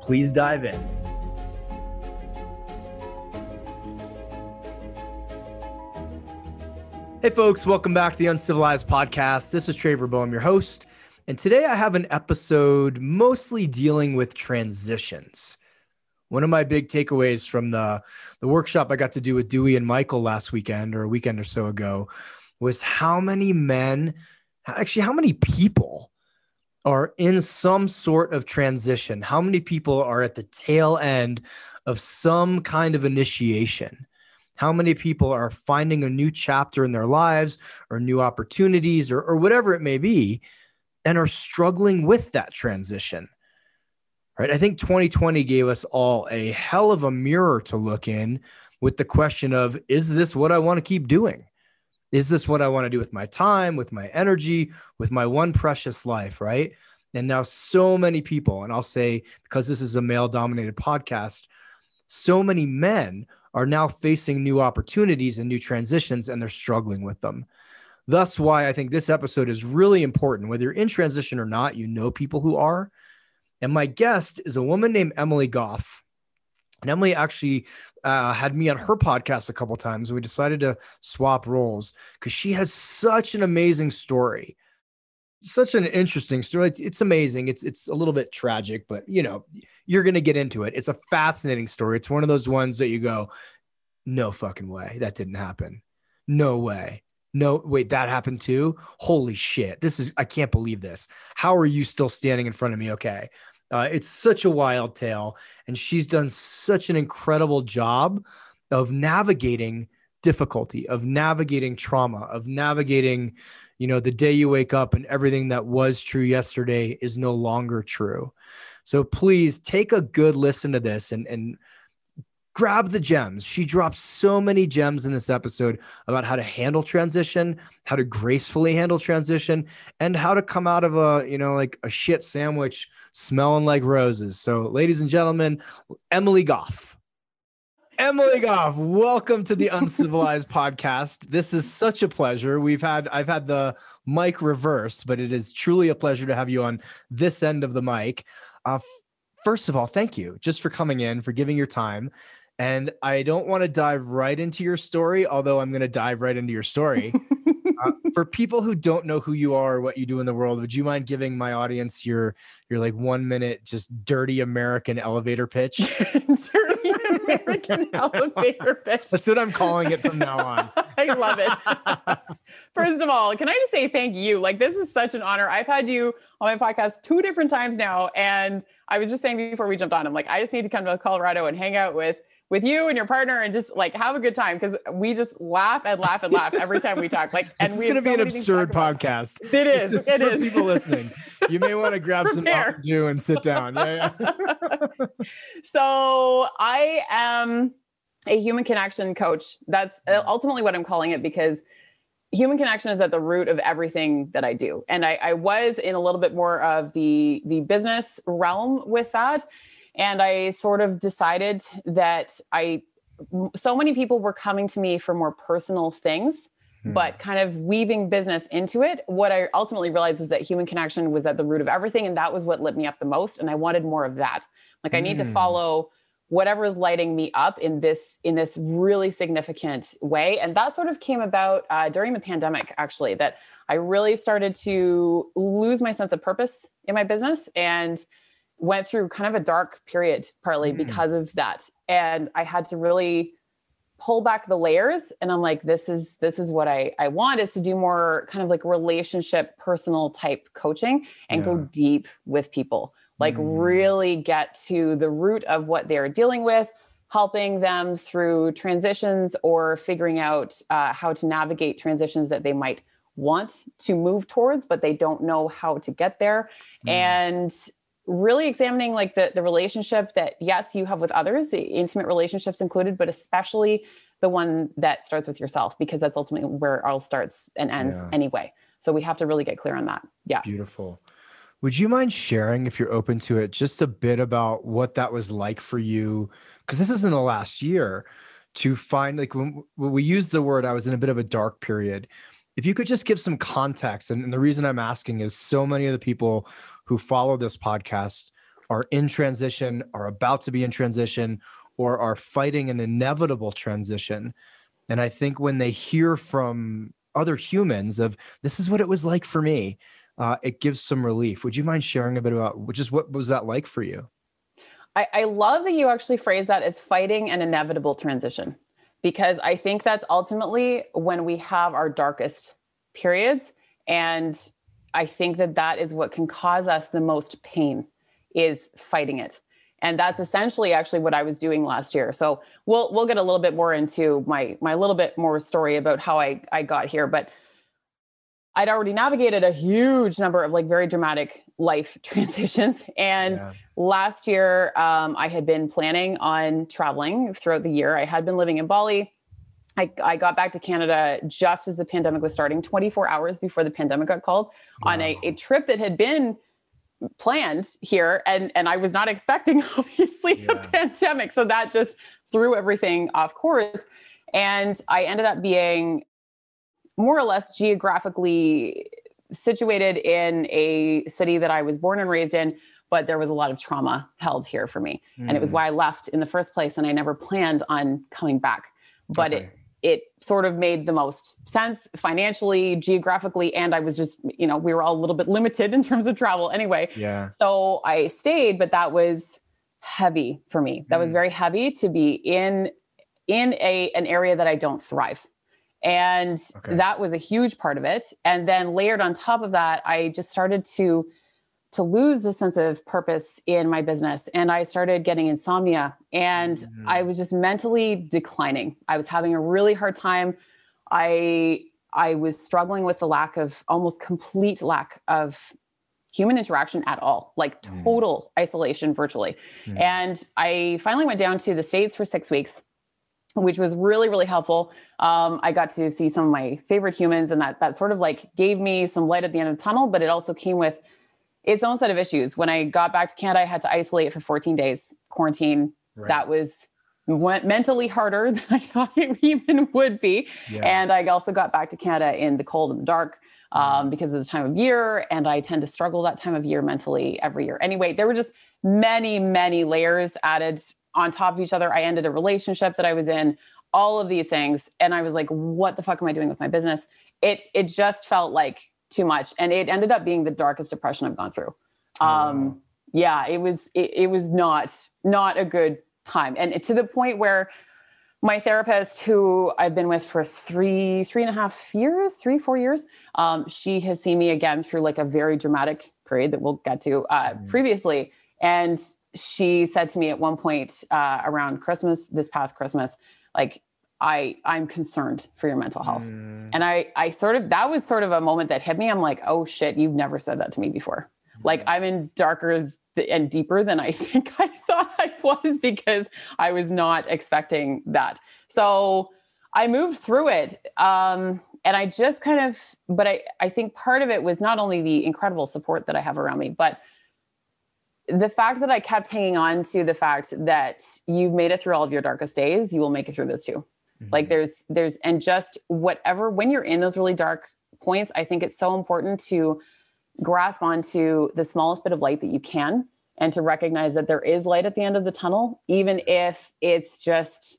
Please dive in. Hey, folks, welcome back to the Uncivilized Podcast. This is Trevor Boehm, your host. And today I have an episode mostly dealing with transitions. One of my big takeaways from the, the workshop I got to do with Dewey and Michael last weekend or a weekend or so ago was how many men, actually, how many people are in some sort of transition? How many people are at the tail end of some kind of initiation? How many people are finding a new chapter in their lives or new opportunities or, or whatever it may be and are struggling with that transition? Right. I think 2020 gave us all a hell of a mirror to look in with the question of, is this what I want to keep doing? Is this what I want to do with my time, with my energy, with my one precious life? Right. And now, so many people, and I'll say because this is a male dominated podcast, so many men are now facing new opportunities and new transitions and they're struggling with them. Thus, why I think this episode is really important. Whether you're in transition or not, you know people who are. And my guest is a woman named Emily Gough. And Emily actually uh, had me on her podcast a couple times. We decided to swap roles because she has such an amazing story, such an interesting story. It's, it's, amazing. It's it's a little bit tragic, but you know you're gonna get into it. It's a fascinating story. It's one of those ones that you go, no fucking way, that didn't happen. No way. No, wait, that happened too. Holy shit! This is I can't believe this. How are you still standing in front of me? Okay. Uh, it's such a wild tale, and she's done such an incredible job of navigating difficulty, of navigating trauma, of navigating, you know, the day you wake up and everything that was true yesterday is no longer true. So please take a good listen to this and and grab the gems. She drops so many gems in this episode about how to handle transition, how to gracefully handle transition, and how to come out of a, you know, like a shit sandwich smelling like roses. So, ladies and gentlemen, Emily Gough. Emily Gough, welcome to the Uncivilized podcast. This is such a pleasure. We've had I've had the mic reversed, but it is truly a pleasure to have you on this end of the mic. Uh, first of all, thank you just for coming in, for giving your time. And I don't want to dive right into your story, although I'm going to dive right into your story. uh, for people who don't know who you are or what you do in the world, would you mind giving my audience your your like one minute just dirty American elevator pitch? dirty American elevator pitch. That's what I'm calling it from now on. I love it. First of all, can I just say thank you? Like this is such an honor. I've had you on my podcast two different times now, and I was just saying before we jumped on, I'm like, I just need to come to Colorado and hang out with with you and your partner and just like have a good time because we just laugh and laugh and laugh every time we talk. Like, and we're going to be an absurd podcast. It is. It is for people listening. You may want to grab some Mountain Dew and sit down. Yeah, yeah. so I am a human connection coach. That's uh, mm. ultimately what I'm calling it because human connection is at the root of everything that I do. And I, I was in a little bit more of the the business realm with that and I sort of decided that I, so many people were coming to me for more personal things, hmm. but kind of weaving business into it. What I ultimately realized was that human connection was at the root of everything. And that was what lit me up the most. And I wanted more of that. Like, I need to hmm. follow whatever is lighting me up in this in this really significant way and that sort of came about uh, during the pandemic actually that i really started to lose my sense of purpose in my business and went through kind of a dark period partly mm. because of that and i had to really pull back the layers and i'm like this is this is what i i want is to do more kind of like relationship personal type coaching and yeah. go deep with people like mm. really get to the root of what they're dealing with helping them through transitions or figuring out uh, how to navigate transitions that they might want to move towards but they don't know how to get there mm. and really examining like the the relationship that yes you have with others intimate relationships included but especially the one that starts with yourself because that's ultimately where it all starts and ends yeah. anyway. So we have to really get clear on that. Yeah. Beautiful. Would you mind sharing if you're open to it just a bit about what that was like for you? Because this is in the last year to find like when, when we used the word i was in a bit of a dark period. If you could just give some context and, and the reason i'm asking is so many of the people who follow this podcast are in transition, are about to be in transition, or are fighting an inevitable transition. And I think when they hear from other humans of this is what it was like for me, uh, it gives some relief. Would you mind sharing a bit about which is what was that like for you? I, I love that you actually phrase that as fighting an inevitable transition because I think that's ultimately when we have our darkest periods and I think that that is what can cause us the most pain is fighting it. And that's essentially actually what I was doing last year. So we'll we'll get a little bit more into my my little bit more story about how I I got here, but I'd already navigated a huge number of like very dramatic life transitions. And yeah. last year, um, I had been planning on traveling throughout the year. I had been living in Bali. I, I got back to Canada just as the pandemic was starting, 24 hours before the pandemic got called wow. on a, a trip that had been planned here and and I was not expecting obviously yeah. a pandemic so that just threw everything off course and I ended up being more or less geographically situated in a city that I was born and raised in but there was a lot of trauma held here for me mm. and it was hmm. why I left in the first place and I never planned on coming back but okay. it it sort of made the most sense financially, geographically, and I was just, you know, we were all a little bit limited in terms of travel anyway. Yeah. So I stayed, but that was heavy for me. That mm. was very heavy to be in in a an area that I don't thrive. And okay. that was a huge part of it. And then layered on top of that, I just started to to lose the sense of purpose in my business and i started getting insomnia and mm-hmm. i was just mentally declining i was having a really hard time i i was struggling with the lack of almost complete lack of human interaction at all like mm. total mm. isolation virtually mm. and i finally went down to the states for six weeks which was really really helpful um, i got to see some of my favorite humans and that that sort of like gave me some light at the end of the tunnel but it also came with its own set of issues. When I got back to Canada, I had to isolate for 14 days, quarantine. Right. That was went mentally harder than I thought it even would be. Yeah. And I also got back to Canada in the cold and the dark um, mm-hmm. because of the time of year. And I tend to struggle that time of year mentally every year. Anyway, there were just many, many layers added on top of each other. I ended a relationship that I was in, all of these things. And I was like, what the fuck am I doing with my business? It it just felt like too much and it ended up being the darkest depression i've gone through. Oh, um yeah it was it, it was not not a good time. And to the point where my therapist who i've been with for three three and a half years three four years um, she has seen me again through like a very dramatic period that we'll get to uh, mm. previously. And she said to me at one point uh, around christmas this past christmas like I I'm concerned for your mental health. Mm. And I I sort of that was sort of a moment that hit me. I'm like, "Oh shit, you've never said that to me before." Mm. Like I'm in darker and deeper than I think I thought I was because I was not expecting that. So I moved through it. Um, and I just kind of, but I, I think part of it was not only the incredible support that I have around me, but the fact that I kept hanging on to the fact that you've made it through all of your darkest days, you will make it through this too. Mm-hmm. Like there's there's and just whatever when you're in those really dark points, I think it's so important to grasp onto the smallest bit of light that you can and to recognize that there is light at the end of the tunnel even if it's just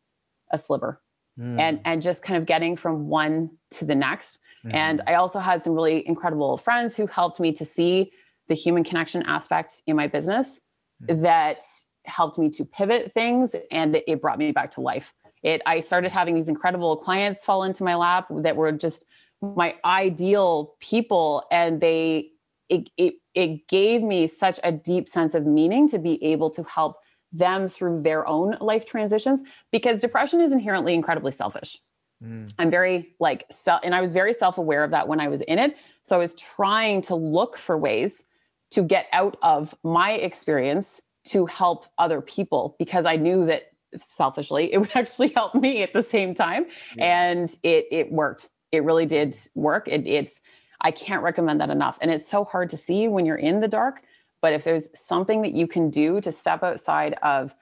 a sliver. Mm. And and just kind of getting from one to the next. Mm-hmm. And I also had some really incredible friends who helped me to see the human connection aspect in my business mm. that helped me to pivot things and it brought me back to life it i started having these incredible clients fall into my lap that were just my ideal people and they it, it, it gave me such a deep sense of meaning to be able to help them through their own life transitions because depression is inherently incredibly selfish mm. i'm very like so and i was very self-aware of that when i was in it so i was trying to look for ways to get out of my experience to help other people because I knew that selfishly it would actually help me at the same time yeah. and it it worked it really did work it, it's i can't recommend that enough and it's so hard to see when you're in the dark but if there's something that you can do to step outside of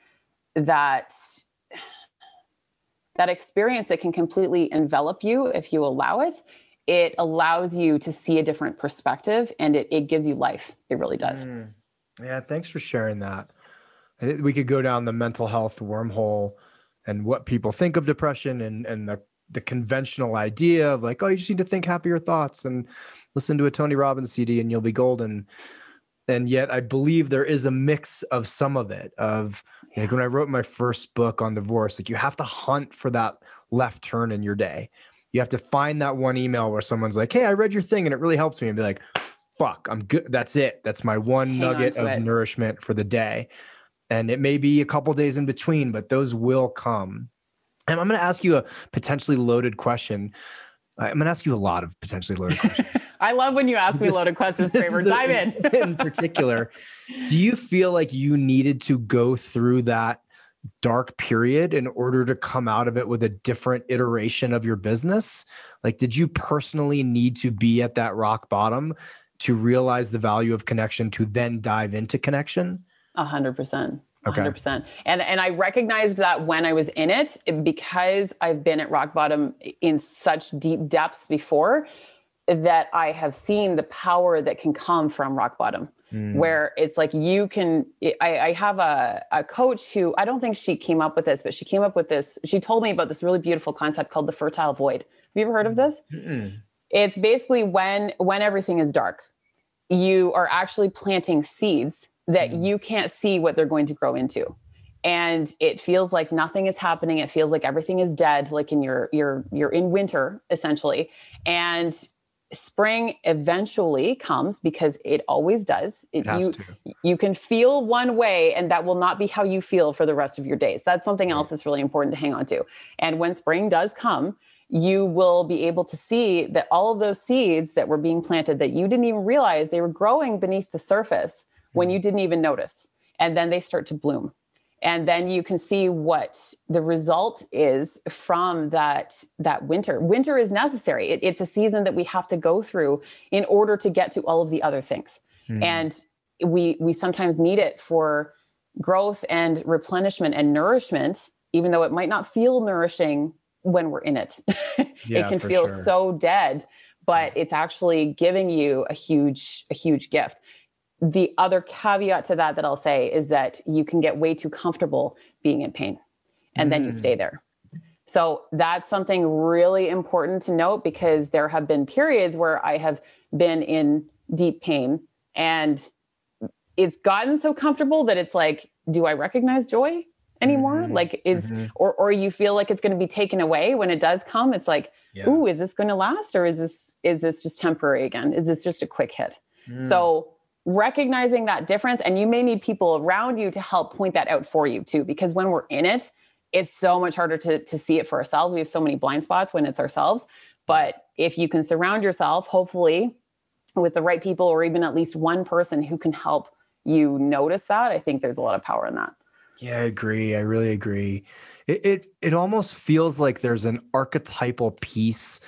that that experience that can completely envelop you if you allow it it allows you to see a different perspective and it, it gives you life it really does mm. yeah thanks for sharing that we could go down the mental health wormhole and what people think of depression and and the the conventional idea of like oh you just need to think happier thoughts and listen to a Tony Robbins CD and you'll be golden. And yet I believe there is a mix of some of it of yeah. like when I wrote my first book on divorce like you have to hunt for that left turn in your day. You have to find that one email where someone's like hey I read your thing and it really helps me and be like fuck I'm good. That's it. That's my one Hang nugget of it. nourishment for the day and it may be a couple days in between, but those will come. And I'm going to ask you a potentially loaded question. I'm going to ask you a lot of potentially loaded questions. I love when you ask me loaded questions, Trevor. Dive in. in particular, do you feel like you needed to go through that dark period in order to come out of it with a different iteration of your business? Like, did you personally need to be at that rock bottom to realize the value of connection to then dive into connection? A hundred percent. hundred percent. And and I recognized that when I was in it, because I've been at rock bottom in such deep depths before, that I have seen the power that can come from rock bottom. Mm. Where it's like you can, I, I have a, a coach who I don't think she came up with this, but she came up with this. She told me about this really beautiful concept called the fertile void. Have you ever heard of this? Mm-mm. It's basically when when everything is dark, you are actually planting seeds that mm. you can't see what they're going to grow into. And it feels like nothing is happening. It feels like everything is dead like in your you're you're in winter essentially. And spring eventually comes because it always does. It, it you to. you can feel one way and that will not be how you feel for the rest of your days. That's something else that's really important to hang on to. And when spring does come you will be able to see that all of those seeds that were being planted that you didn't even realize they were growing beneath the surface when you didn't even notice. And then they start to bloom. And then you can see what the result is from that that winter. Winter is necessary. It, it's a season that we have to go through in order to get to all of the other things. Mm. And we we sometimes need it for growth and replenishment and nourishment, even though it might not feel nourishing when we're in it. Yeah, it can feel sure. so dead, but it's actually giving you a huge a huge gift the other caveat to that that I'll say is that you can get way too comfortable being in pain and mm. then you stay mm. there. So that's something really important to note because there have been periods where I have been in deep pain and it's gotten so comfortable that it's like, do I recognize joy anymore? Mm-hmm. Like is mm-hmm. or or you feel like it's going to be taken away when it does come. It's like, yeah. ooh, is this going to last or is this is this just temporary again? Is this just a quick hit? Mm. So recognizing that difference and you may need people around you to help point that out for you too because when we're in it it's so much harder to, to see it for ourselves. We have so many blind spots when it's ourselves. But if you can surround yourself hopefully with the right people or even at least one person who can help you notice that i think there's a lot of power in that. Yeah i agree. I really agree. It it, it almost feels like there's an archetypal piece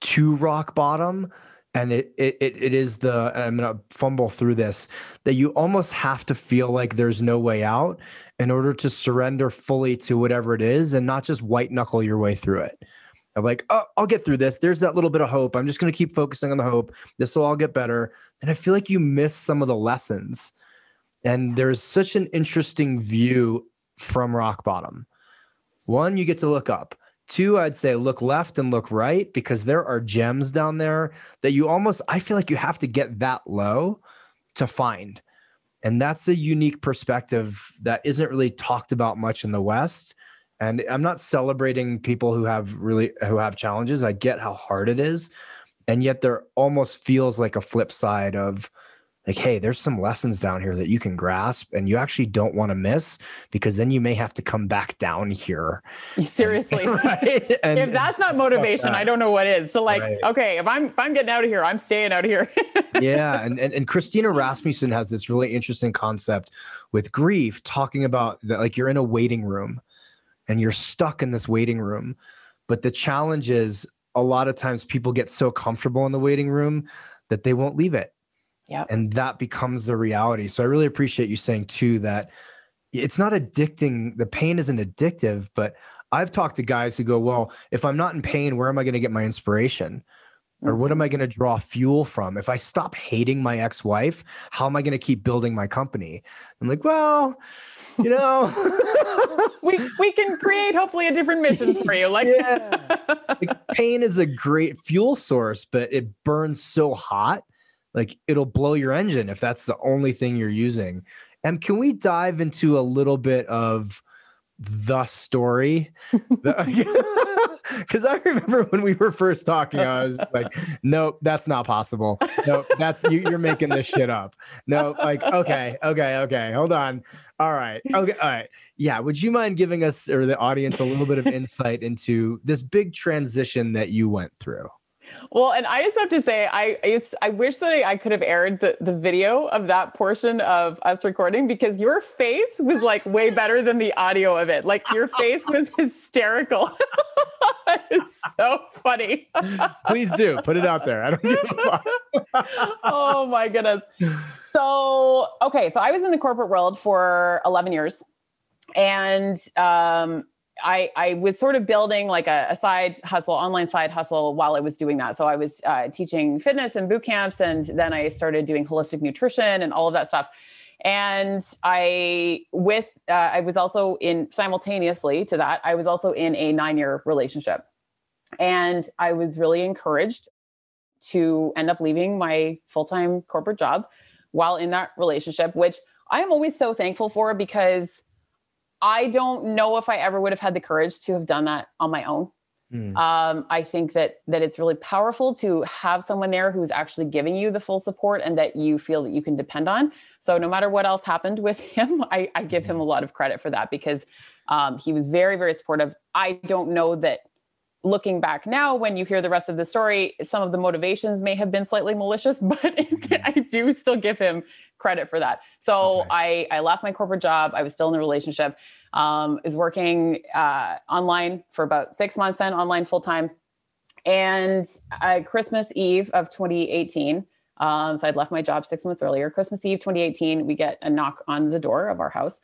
to rock bottom and it it it is the I'm gonna fumble through this that you almost have to feel like there's no way out in order to surrender fully to whatever it is and not just white knuckle your way through it. I'm like, oh, I'll get through this. There's that little bit of hope. I'm just gonna keep focusing on the hope. This will all get better. And I feel like you miss some of the lessons. And there's such an interesting view from rock bottom. One, you get to look up. Two, I'd say look left and look right because there are gems down there that you almost, I feel like you have to get that low to find. And that's a unique perspective that isn't really talked about much in the West. And I'm not celebrating people who have really who have challenges. I get how hard it is. And yet there almost feels like a flip side of like, hey, there's some lessons down here that you can grasp and you actually don't want to miss because then you may have to come back down here. Seriously. And, right? And, if that's not motivation, I don't know what is. So like, right. okay, if I'm if I'm getting out of here, I'm staying out of here. yeah. And, and and Christina Rasmussen has this really interesting concept with grief, talking about that like you're in a waiting room and you're stuck in this waiting room. But the challenge is a lot of times people get so comfortable in the waiting room that they won't leave it yeah. And that becomes the reality. So I really appreciate you saying too that it's not addicting. The pain isn't addictive, but I've talked to guys who go, well, if I'm not in pain, where am I going to get my inspiration? Or what am mm-hmm. I going to draw fuel from? If I stop hating my ex wife, how am I going to keep building my company? I'm like, well, you know, we we can create hopefully a different mission for you. Like, yeah. like pain is a great fuel source, but it burns so hot like it'll blow your engine if that's the only thing you're using. And can we dive into a little bit of the story? Because I remember when we were first talking, I was like, nope, that's not possible. Nope, that's you, you're making this shit up. No, like, okay, okay, okay, hold on. All right, okay, all right. Yeah, would you mind giving us or the audience a little bit of insight into this big transition that you went through? Well, and I just have to say, I it's I wish that I, I, could have aired the, the video of that portion of us recording because your face was like way better than the audio of it. Like your face was hysterical. it's so funny. Please do put it out there. I don't give a fuck. oh my goodness. So okay, so I was in the corporate world for 11 years. And um I, I was sort of building like a, a, side hustle, online side hustle while I was doing that. So I was uh, teaching fitness and boot camps, and then I started doing holistic nutrition and all of that stuff. And I, with, uh, I was also in simultaneously to that, I was also in a nine year relationship. And I was really encouraged to end up leaving my full time corporate job while in that relationship, which I am always so thankful for because I don't know if I ever would have had the courage to have done that on my own. Mm. Um, I think that that it's really powerful to have someone there who's actually giving you the full support and that you feel that you can depend on. So no matter what else happened with him, I, I give him a lot of credit for that because um, he was very very supportive. I don't know that looking back now, when you hear the rest of the story, some of the motivations may have been slightly malicious, but I do still give him credit for that. So okay. I, I left my corporate job. I was still in the relationship. Um, was working uh, online for about six months then, online full time. And uh, Christmas Eve of 2018, um, so I'd left my job six months earlier. Christmas Eve 2018, we get a knock on the door of our house.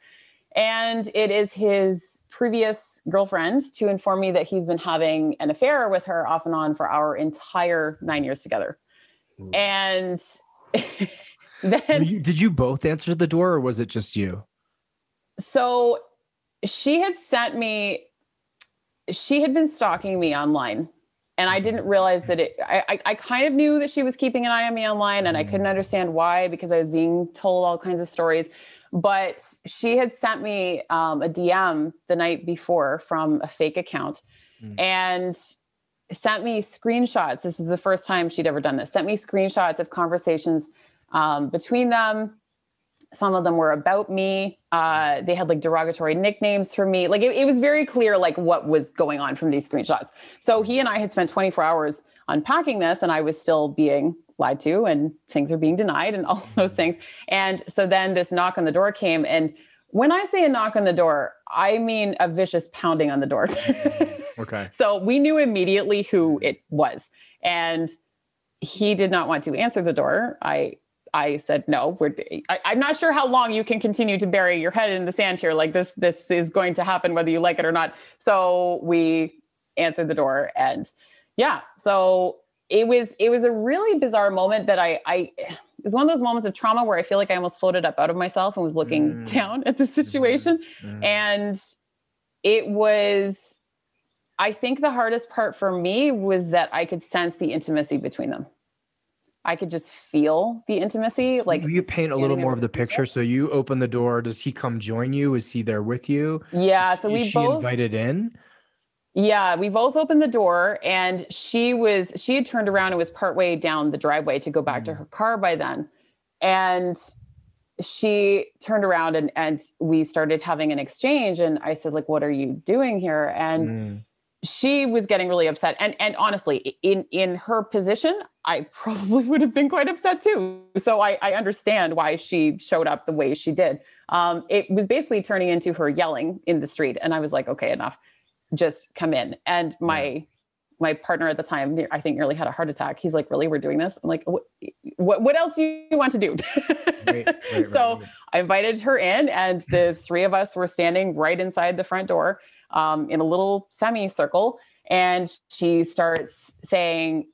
And it is his previous girlfriend to inform me that he's been having an affair with her off and on for our entire nine years together. Mm. And then you, did you both answer the door or was it just you? So she had sent me, she had been stalking me online. And I didn't realize that it, I, I kind of knew that she was keeping an eye on me online and I couldn't mm. understand why because I was being told all kinds of stories. But she had sent me um, a DM the night before from a fake account mm. and sent me screenshots. This was the first time she'd ever done this. Sent me screenshots of conversations um, between them. Some of them were about me. Uh, they had like derogatory nicknames for me. Like it, it was very clear like what was going on from these screenshots. So he and I had spent 24 hours unpacking this, and I was still being lied to, and things are being denied, and all those mm-hmm. things. And so then this knock on the door came, and when I say a knock on the door, I mean a vicious pounding on the door. okay. So we knew immediately who it was, and he did not want to answer the door. I I said, no, we're, I, am not sure how long you can continue to bury your head in the sand here. Like this, this is going to happen whether you like it or not. So we answered the door and yeah, so it was, it was a really bizarre moment that I, I, it was one of those moments of trauma where I feel like I almost floated up out of myself and was looking mm. down at the situation. Mm. And it was, I think the hardest part for me was that I could sense the intimacy between them. I could just feel the intimacy. Like you paint a little more of the picture. So you open the door. Does he come join you? Is he there with you? Yeah. So we both invited in. Yeah, we both opened the door and she was she had turned around and was partway down the driveway to go back mm. to her car by then. and she turned around and and we started having an exchange and I said like what are you doing here and mm. She was getting really upset. And and honestly in in her position I probably would have been quite upset too. So I I understand why she showed up the way she did. Um it was basically turning into her yelling in the street. And I was like okay enough. Just come in. And my my partner at the time, I think nearly had a heart attack. He's like, really, we're doing this? I'm like, what, what, else do you want to do? right, right, so right, I invited her in and the three of us were standing right inside the front door um, in a little semicircle. And she starts saying,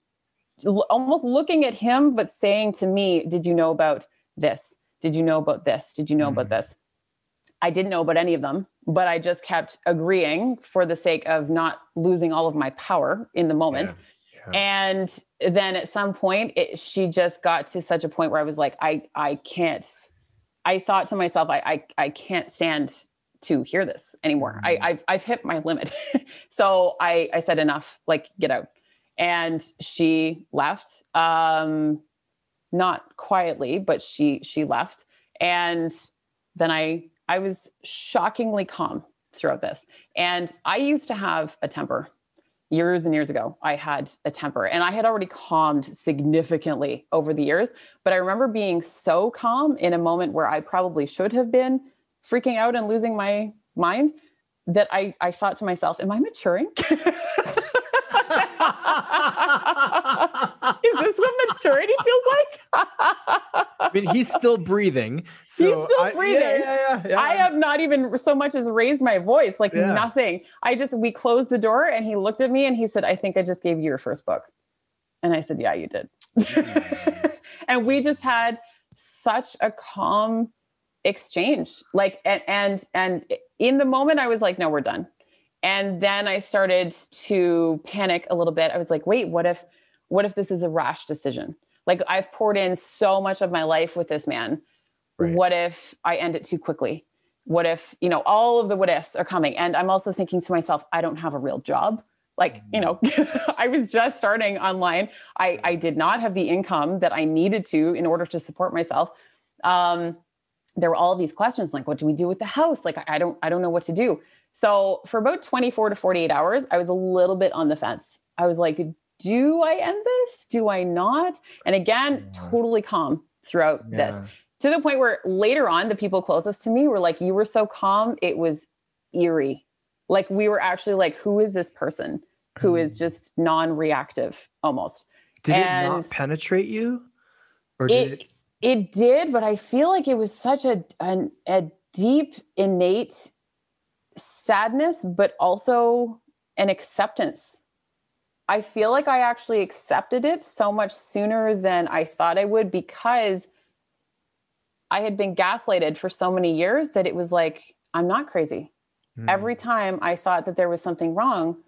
almost looking at him, but saying to me, did you know about this? Did you know about this? Did you know mm-hmm. about this? I didn't know about any of them, but I just kept agreeing for the sake of not losing all of my power in the moment. Yeah, yeah. And then at some point, it, she just got to such a point where I was like, I, I can't. I thought to myself, I, I, I can't stand to hear this anymore. I, I've, I've hit my limit. so I, I said enough. Like, get out. And she left. Um, not quietly, but she she left. And then I I was shockingly calm throughout this. And I used to have a temper years and years ago. I had a temper and I had already calmed significantly over the years. But I remember being so calm in a moment where I probably should have been freaking out and losing my mind that I, I thought to myself, Am I maturing? Is this what maturity feels like? I mean, he's still breathing. So he's still I, breathing. Yeah, yeah, yeah, I have not even so much as raised my voice, like nothing. I just, we closed the door and he looked at me and he said, I think I just gave you your first book. And I said, Yeah, you did. Mm. and we just had such a calm exchange. Like, and, and, and in the moment, I was like, No, we're done. And then I started to panic a little bit. I was like, wait, what if what if this is a rash decision? Like I've poured in so much of my life with this man. Right. What if I end it too quickly? What if, you know, all of the what ifs are coming? And I'm also thinking to myself, I don't have a real job. Like, you know, I was just starting online. I, I did not have the income that I needed to in order to support myself. Um, there were all these questions like, what do we do with the house? Like, I, don't, I don't know what to do. So for about 24 to 48 hours, I was a little bit on the fence. I was like, do I end this? Do I not? And again, yeah. totally calm throughout yeah. this to the point where later on, the people closest to me were like, You were so calm, it was eerie. Like, we were actually like, Who is this person who is mm. just non reactive almost? Did and it not penetrate you? Or did it, it? It did, but I feel like it was such a, an, a deep, innate sadness, but also an acceptance I feel like I actually accepted it so much sooner than I thought I would because I had been gaslighted for so many years that it was like, I'm not crazy. Mm. Every time I thought that there was something wrong,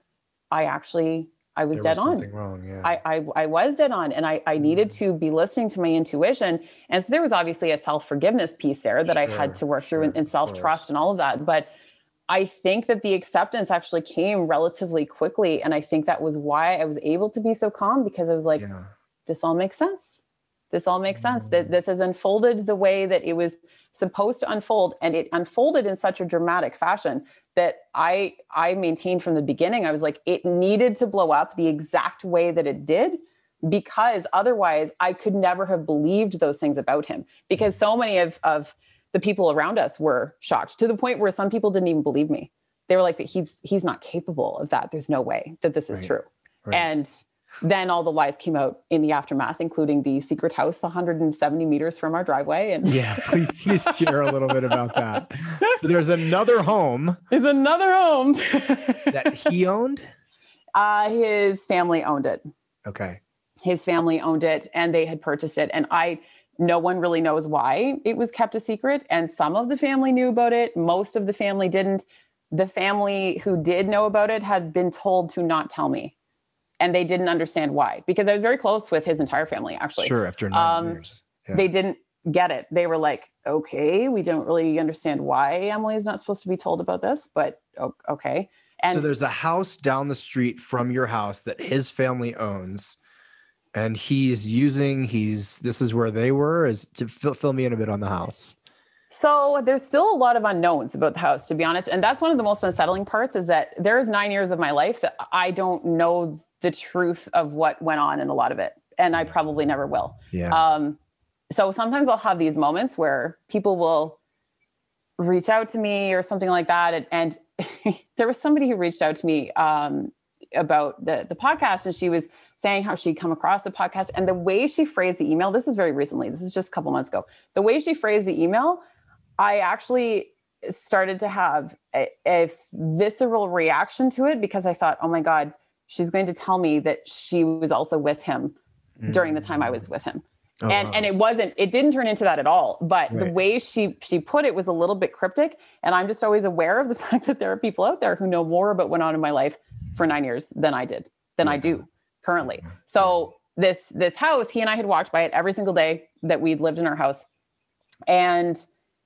I actually I was there dead was on. Wrong, yeah. I, I I was dead on, and I I needed mm. to be listening to my intuition. And so there was obviously a self forgiveness piece there that sure, I had to work through, sure, and self trust and all of that. But I think that the acceptance actually came relatively quickly. And I think that was why I was able to be so calm because I was like, yeah. this all makes sense. This all makes sense. That mm. this has unfolded the way that it was supposed to unfold. And it unfolded in such a dramatic fashion that I I maintained from the beginning. I was like, it needed to blow up the exact way that it did because otherwise I could never have believed those things about him. Because so many of of the people around us were shocked to the point where some people didn't even believe me. They were like, that he's he's not capable of that. There's no way that this is right. true. Right. And then all the lies came out in the aftermath, including the secret house 170 meters from our driveway. And yeah, please, please share a little bit about that. So there's another home. There's another home that he owned. Uh, his family owned it. Okay. His family owned it, and they had purchased it. And I no one really knows why it was kept a secret. And some of the family knew about it, most of the family didn't. The family who did know about it had been told to not tell me. And they didn't understand why, because I was very close with his entire family, actually. Sure, after nine um, years. Yeah. They didn't get it. They were like, okay, we don't really understand why Emily is not supposed to be told about this, but okay. And so there's a house down the street from your house that his family owns and he's using he's this is where they were is to fill, fill me in a bit on the house so there's still a lot of unknowns about the house to be honest and that's one of the most unsettling parts is that there's nine years of my life that i don't know the truth of what went on in a lot of it and i probably never will. Yeah. Um, so sometimes i'll have these moments where people will reach out to me or something like that and, and there was somebody who reached out to me um, about the the podcast and she was saying how she'd come across the podcast and the way she phrased the email this is very recently this is just a couple months ago the way she phrased the email i actually started to have a, a visceral reaction to it because i thought oh my god she's going to tell me that she was also with him during the time i was mm. with him. Oh, and wow. and it wasn't it didn't turn into that at all but the way she she put it was a little bit cryptic and i'm just always aware of the fact that there are people out there who know more about what went on in my life for nine years than i did than i do currently. So this this house he and i had watched by it every single day that we'd lived in our house. And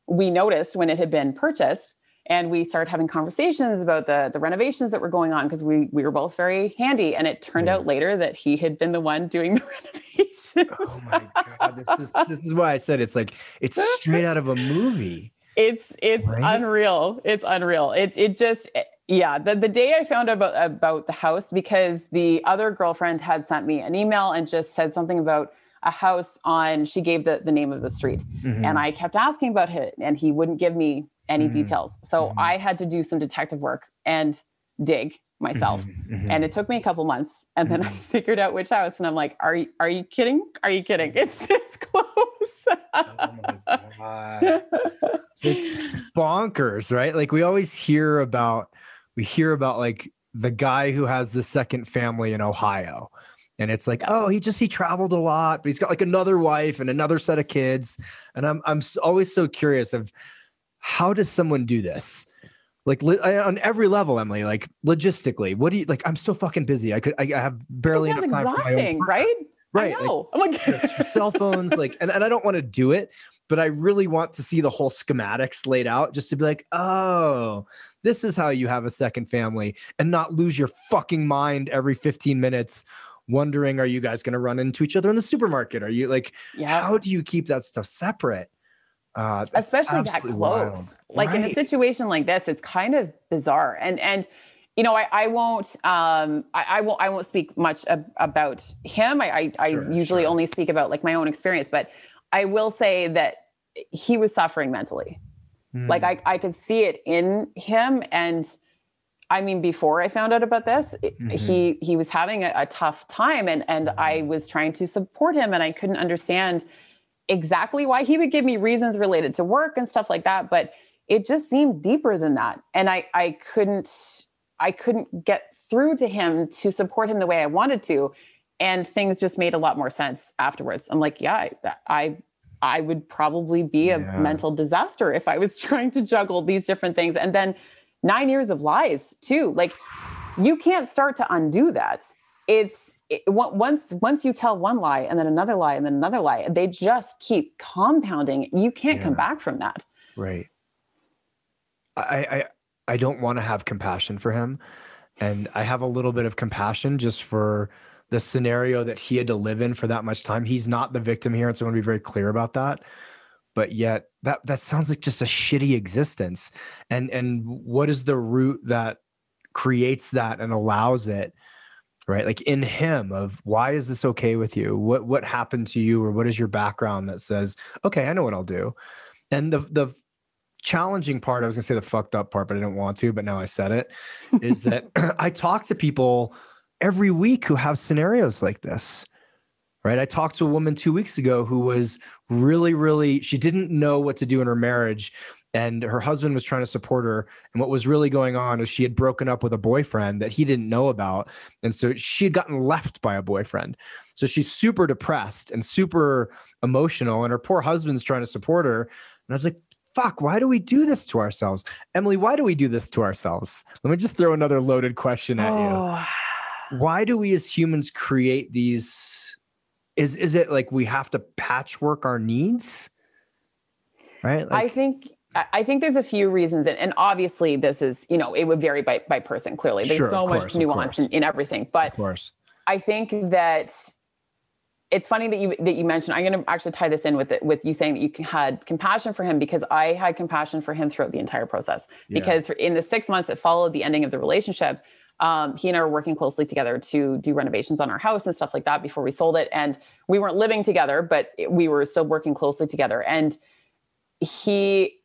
we noticed when it had been purchased and we started having conversations about the the renovations that were going on because we we were both very handy and it turned Yeah. out later that he had been the one doing the renovations oh my god this is this is why i said it's like it's straight out of a movie it's it's Right? unreal it's unreal it it just eh, yeah the, the day i found out about about the house because the other girlfriend had sent me an email and just said something about a house on she gave the the name of the street Mhm. and i kept asking about it and he wouldn't give me any Mhm. details so Mhm. i had to do some detective work and dig myself Mhm. Mhm. and it took me a couple months and then i Mhm. figured out which house and i'm like are you are you kidding are you kidding it's this close oh it's bonkers, right? Like we always hear about we hear about like the guy who has the second family in Ohio. And it's like, Yeah. oh, he just he traveled a lot, but he's got like another wife and another set of kids. And I'm I'm always so curious of how does someone do this? Like I- on every level, Emily. Like logistically, what do you like? I'm so fucking busy. I could I I have barely enough time for my own exhausting right Right, I like, know. I'm like, cell phones like and, and i don't want to do it but i really want to see the whole schematics laid out just to be like oh this is how you have a second family and not lose your fucking mind every 15 minutes wondering are you guys going to run into each other in the supermarket are you like yeah. how do you keep that stuff separate uh especially that close wild. like in a situation like this it's kind of bizarre. And and you know i, I won't um I, I won't i won't speak much ab- about him. I i, I Sure, usually sure. only speak about like my own experience. But i will say that he was suffering mentally. Like Hmm. I, I could see it in him. And i mean before i found out about this Mhm. he he was having a, a tough time. And and i was trying to support him. And i couldn't understand exactly why he would give me reasons related to work and stuff like that but it just seemed deeper than that. And i i couldn't i couldn't get through to him to support him the way i wanted to. And things just made a lot more sense afterwards. I'm like yeah i i, I would probably be a Yeah. mental disaster if i was trying to juggle these different things. And then nine years of lies too. Like you can't start to undo that. It's it, once once you tell one lie and then another lie and then another lie they just keep compounding you can't come back from that Right. I I I don't want to have compassion for him, and I have a little bit of compassion just for the scenario that he had to live in for that much time. He's not the victim here, and so I want to be very clear about that. But yet, that that sounds like just a shitty existence. And and what is the root that creates that and allows it? Right, like in him, of why is this okay with you? What what happened to you, or what is your background that says, okay, I know what I'll do. And the the challenging part, I was gonna say the fucked up part, but I didn't want to, but now I said it, is that I talk to people every week who have scenarios like this. Right. I talked to a woman two weeks ago who was really, really, she didn't know what to do in her marriage. And her husband was trying to support her. And what was really going on is she had broken up with a boyfriend that he didn't know about. And so she had gotten left by a boyfriend. So she's super depressed and super emotional. And her poor husband's trying to support her. And I was like, fuck, why do we do this to ourselves? Emily, why do we do this to ourselves? Let me just throw another loaded question at you. oh, Why do we as humans create these? Is is it like we have to patchwork our needs? Right? i think I- think there's a few reasons, and, and obviously this is, you know, it would vary by by person. Clearly, there's Sure, so of much nuance in, in everything. But of course. I think that it's funny that you that you mentioned. I'm going to actually tie this in with it with you saying that you had compassion for him because I had compassion for him throughout the entire process. Yeah. Because in the six months that followed the ending of the relationship, um, he and I were working closely together to do renovations on our house and stuff like that before we sold it. And we weren't living together, but we were still working closely together. And he,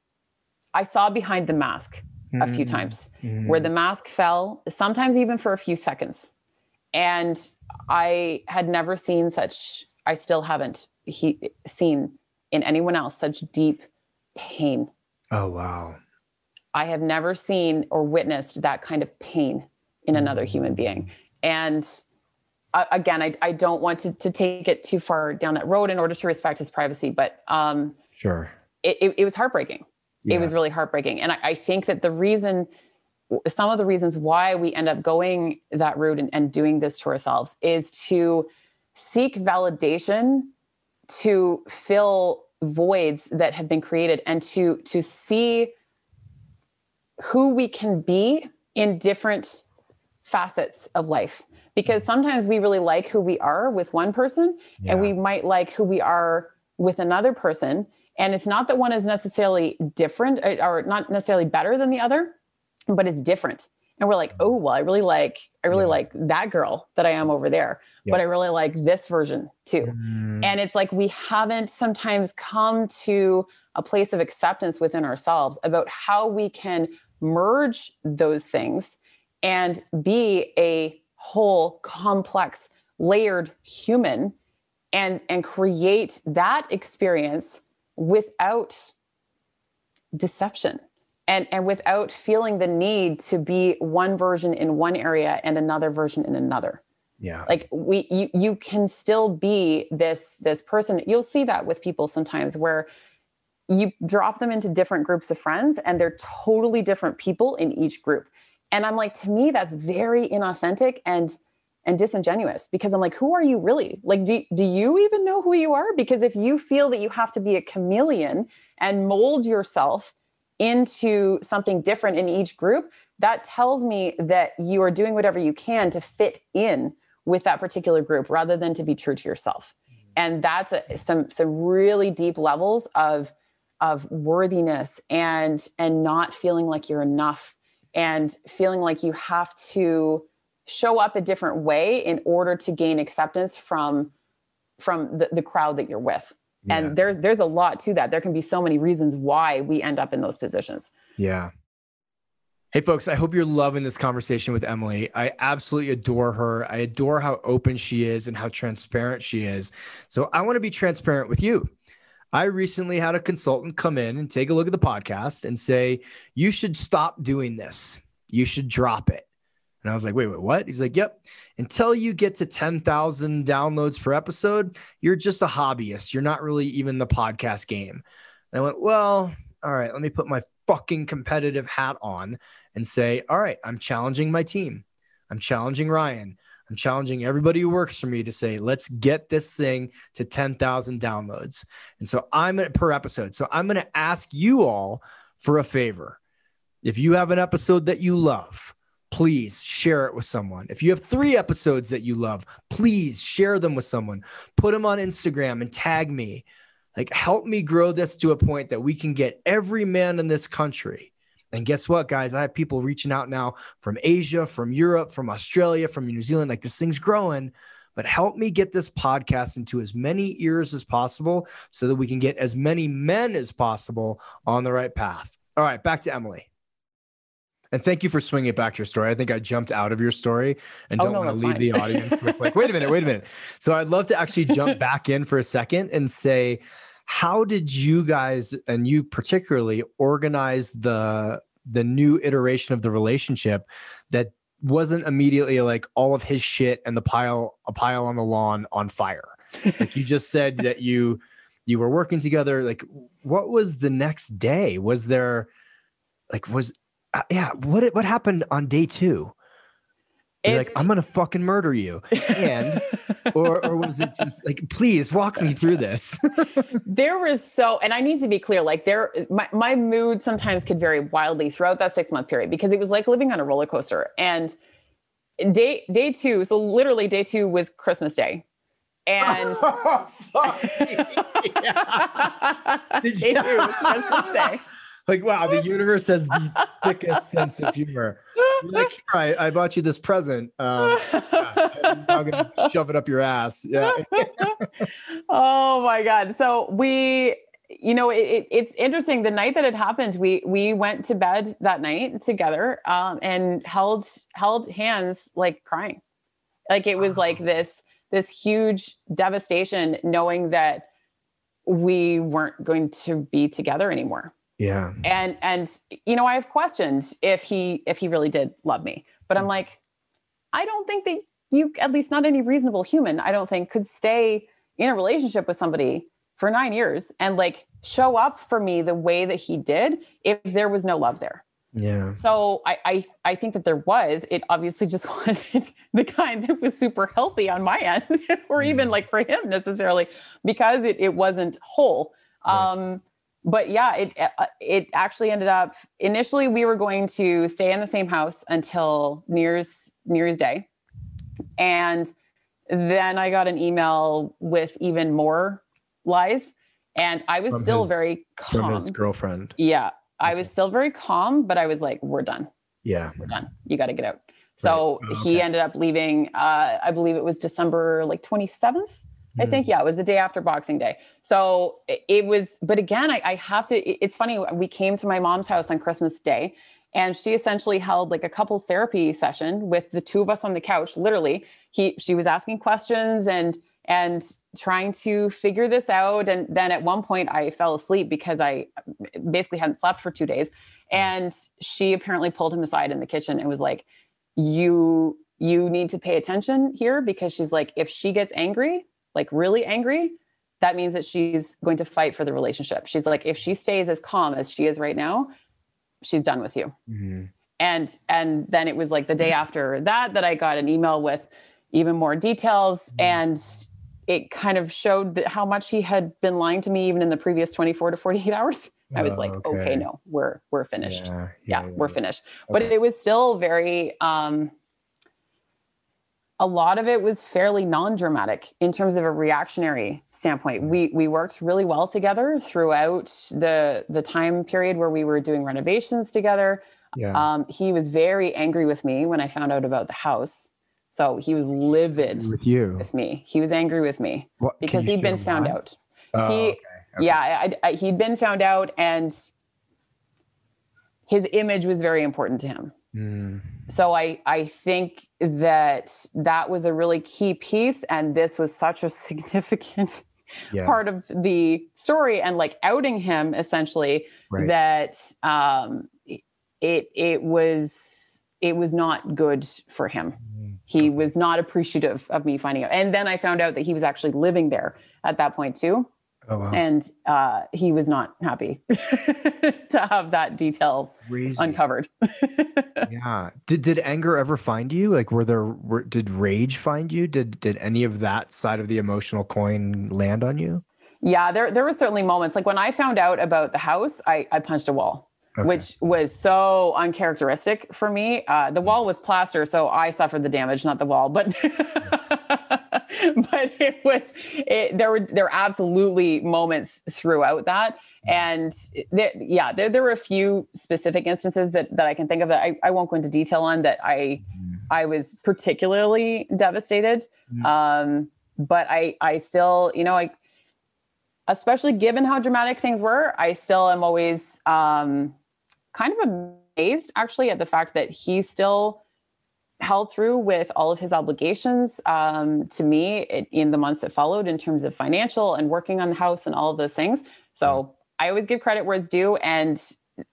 I saw behind the mask a few mm-hmm. times mm-hmm. where the mask fell, sometimes even for a few seconds. And I had never seen such, I still haven't he, seen in anyone else such deep pain. Oh, wow. I have never seen or witnessed that kind of pain in another human being. And uh, again, I, I don't want to, to take it too far down that road in order to respect his privacy, but um, sure, it, it, it was heartbreaking. Yeah. It was really heartbreaking. And I, I, think that the reason, some of the reasons why we end up going that route and, and doing this to ourselves is to seek validation to fill voids that have been created and to to see who we can be in different facets of life because sometimes we really like who we are with one person yeah. and we might like who we are with another person and it's not that one is necessarily different uh, or not necessarily better than the other but it's different and we're like oh well i really like i really yeah. like that girl that i am over there yeah. but i really like this version too mm. and it's like we haven't sometimes come to a place of acceptance within ourselves about how we can merge those things and be a whole complex layered human and and create that experience without deception and and without feeling the need to be one version in one area and another version in another. Yeah. Like we you you can still be this this person. You'll see that with people sometimes where you drop them into different groups of friends and they're totally different people in each group. And i'm like to me that's very inauthentic and and disingenuous because i'm like who are you really? Like do, do you even know who you are? Because if you feel that you have to be a chameleon and mold yourself into something different in each group that tells me that you are doing whatever you can to fit in with that particular group rather than to be true to yourself. Mm-hmm. and that's a, some some really deep levels of of worthiness and and not feeling like you're enough and feeling like you have to show up a different way in order to gain acceptance from from the, the crowd that you're with yeah. and there's there's a lot to that there can be so many reasons why we end up in those positions yeah Hey, folks, I hope you're loving this conversation with Emily. I absolutely adore her. I adore how open she is and how transparent she is. So, I want to be transparent with you. I recently had a consultant come in and take a look at the podcast and say, You should stop doing this. You should drop it. And I was like, wait, wait, what? He's like, yep. Until you get to 10,000 downloads per episode, you're just a hobbyist. You're not really even the podcast game. And I went, well, all right, let me put my fucking competitive hat on and say, all right, I'm challenging my team. I'm challenging Ryan. I'm challenging everybody who works for me to say, let's get this thing to 10,000 downloads. And so I'm at, per episode. So I'm going to ask you all for a favor. If you have an episode that you love, please share it with someone. If you have three episodes that you love, please share them with someone. Put them on Instagram and tag me. Like, help me grow this to a point that we can get every man in this country. And guess what, guys? I have people reaching out now from Asia, from Europe, from Australia, from New Zealand. Like, this thing's growing. But help me get this podcast into as many ears as possible so that we can get as many men as possible on the right path. All right, back to Emily. And thank you for swinging it back to your story. I think I jumped out of your story and oh, don't no, want to leave fine. the audience with like, wait a minute, wait a minute. So I'd love to actually jump back in for a second and say, how did you guys and you particularly organize the the new iteration of the relationship that wasn't immediately like all of his shit and the pile a pile on the lawn on fire? like you just said that you you were working together. Like what was the next day? Was there like was uh, yeah, what what happened on day two? You're like, I'm gonna fucking murder you, and or or was it just like, please walk me through this? there was so, and I need to be clear, like there, my my mood sometimes could vary wildly throughout that six month period because it was like living on a roller coaster. And day day two, so literally day two was Christmas Day, And Oh, They you- do. Christmas Day. Like, wow, the universe has the sickest sense of humor. You're like, I, I bought you this present. Um, yeah, I'm gonna shove it up your ass. Yeah. oh my god so we you know it, it, it's interesting the night that it happened we we went to bed that night together um, and held held hands like crying like it was like this this huge devastation knowing that we weren't going to be together anymore Yeah. and and you know i've questioned if he if he really did love me but i'm like i don't think that you at least not any reasonable human i don't think could stay in a relationship with somebody for nine years and like show up for me the way that he did if there was no love there Yeah. so i i, I think that there was it obviously just wasn't the kind that was super healthy on my end or even Mhm. like for him necessarily because it, it wasn't whole Right. um but yeah it uh, it actually ended up initially we were going to stay in the same house until new year's new year's day and then i got an email with even more lies and i was From still his- very From calm his girlfriend. yeah i was still very calm but i was like we're done Yeah. we're done. You got to get out. So Oh, he ended up leaving. Uh, I believe it was December like 27th. I Hmm. think yeah, it was the day after Boxing Day. So it, it was. But again, I, I have to. it's funny. We came to my mom's house on Christmas Day, and she essentially held like a couples therapy session with the two of us on the couch. Literally, he she was asking questions and and trying to figure this out. And then at one point, I fell asleep because I basically hadn't slept for two days. And she apparently pulled him aside in the kitchen and was like, "You you need to pay attention here because she's like, if she gets angry, like really angry, that means that she's going to fight for the relationship. She's like, if she stays as calm as she is right now, she's done with you." Mhm. and and then it was like the day after that that i got an email with even more details Mhm. and it kind of showed that how much he had been lying to me even in the previous 24 to 48 hours i was Oh, like okay. no we're we're finished yeah, Yeah. we're finished but it was still very um a lot of it was fairly non-dramatic in terms of a reactionary standpoint. We we worked really well together throughout the the time period where we were doing renovations together. Yeah. Um, he was very angry with me when I found out about the house. So he was livid with you. with me. He was angry with me What, because he'd been found out. Oh, he- okay, okay. Yeah, I, I, he'd been found out, and his image was very important to him. Mm. So I I think that that was a really key piece, and this was such a significant Yeah. part of the story, and like outing him essentially Right. that um, it it was it was not good for him. Mm. He was not appreciative of me finding out, and then I found out that he was actually living there at that point too, Oh, wow. and uh, he was not happy to have that detail Crazy. uncovered. Yeah. Did did anger ever find you? Like, were there were, did rage find you? Did did any of that side of the emotional coin land on you? Yeah, there there were certainly moments like when I found out about the house, I I punched a wall, Okay. which was so uncharacteristic for me. Uh, the wall was plaster, so I suffered the damage, not the wall. But but it was it, there were there were absolutely moments throughout that, and there, yeah, there there were a few specific instances that that I can think of that I, I won't go into detail on that I Mm. I was particularly devastated. Mm. Um, but I, I still, you know, I, especially given how dramatic things were, I still am always um, kind of amazed actually at the fact that he still held through with all of his obligations um, to me in, in the months that followed in terms of financial and working on the house and all of those things. So I always give credit where it's due. And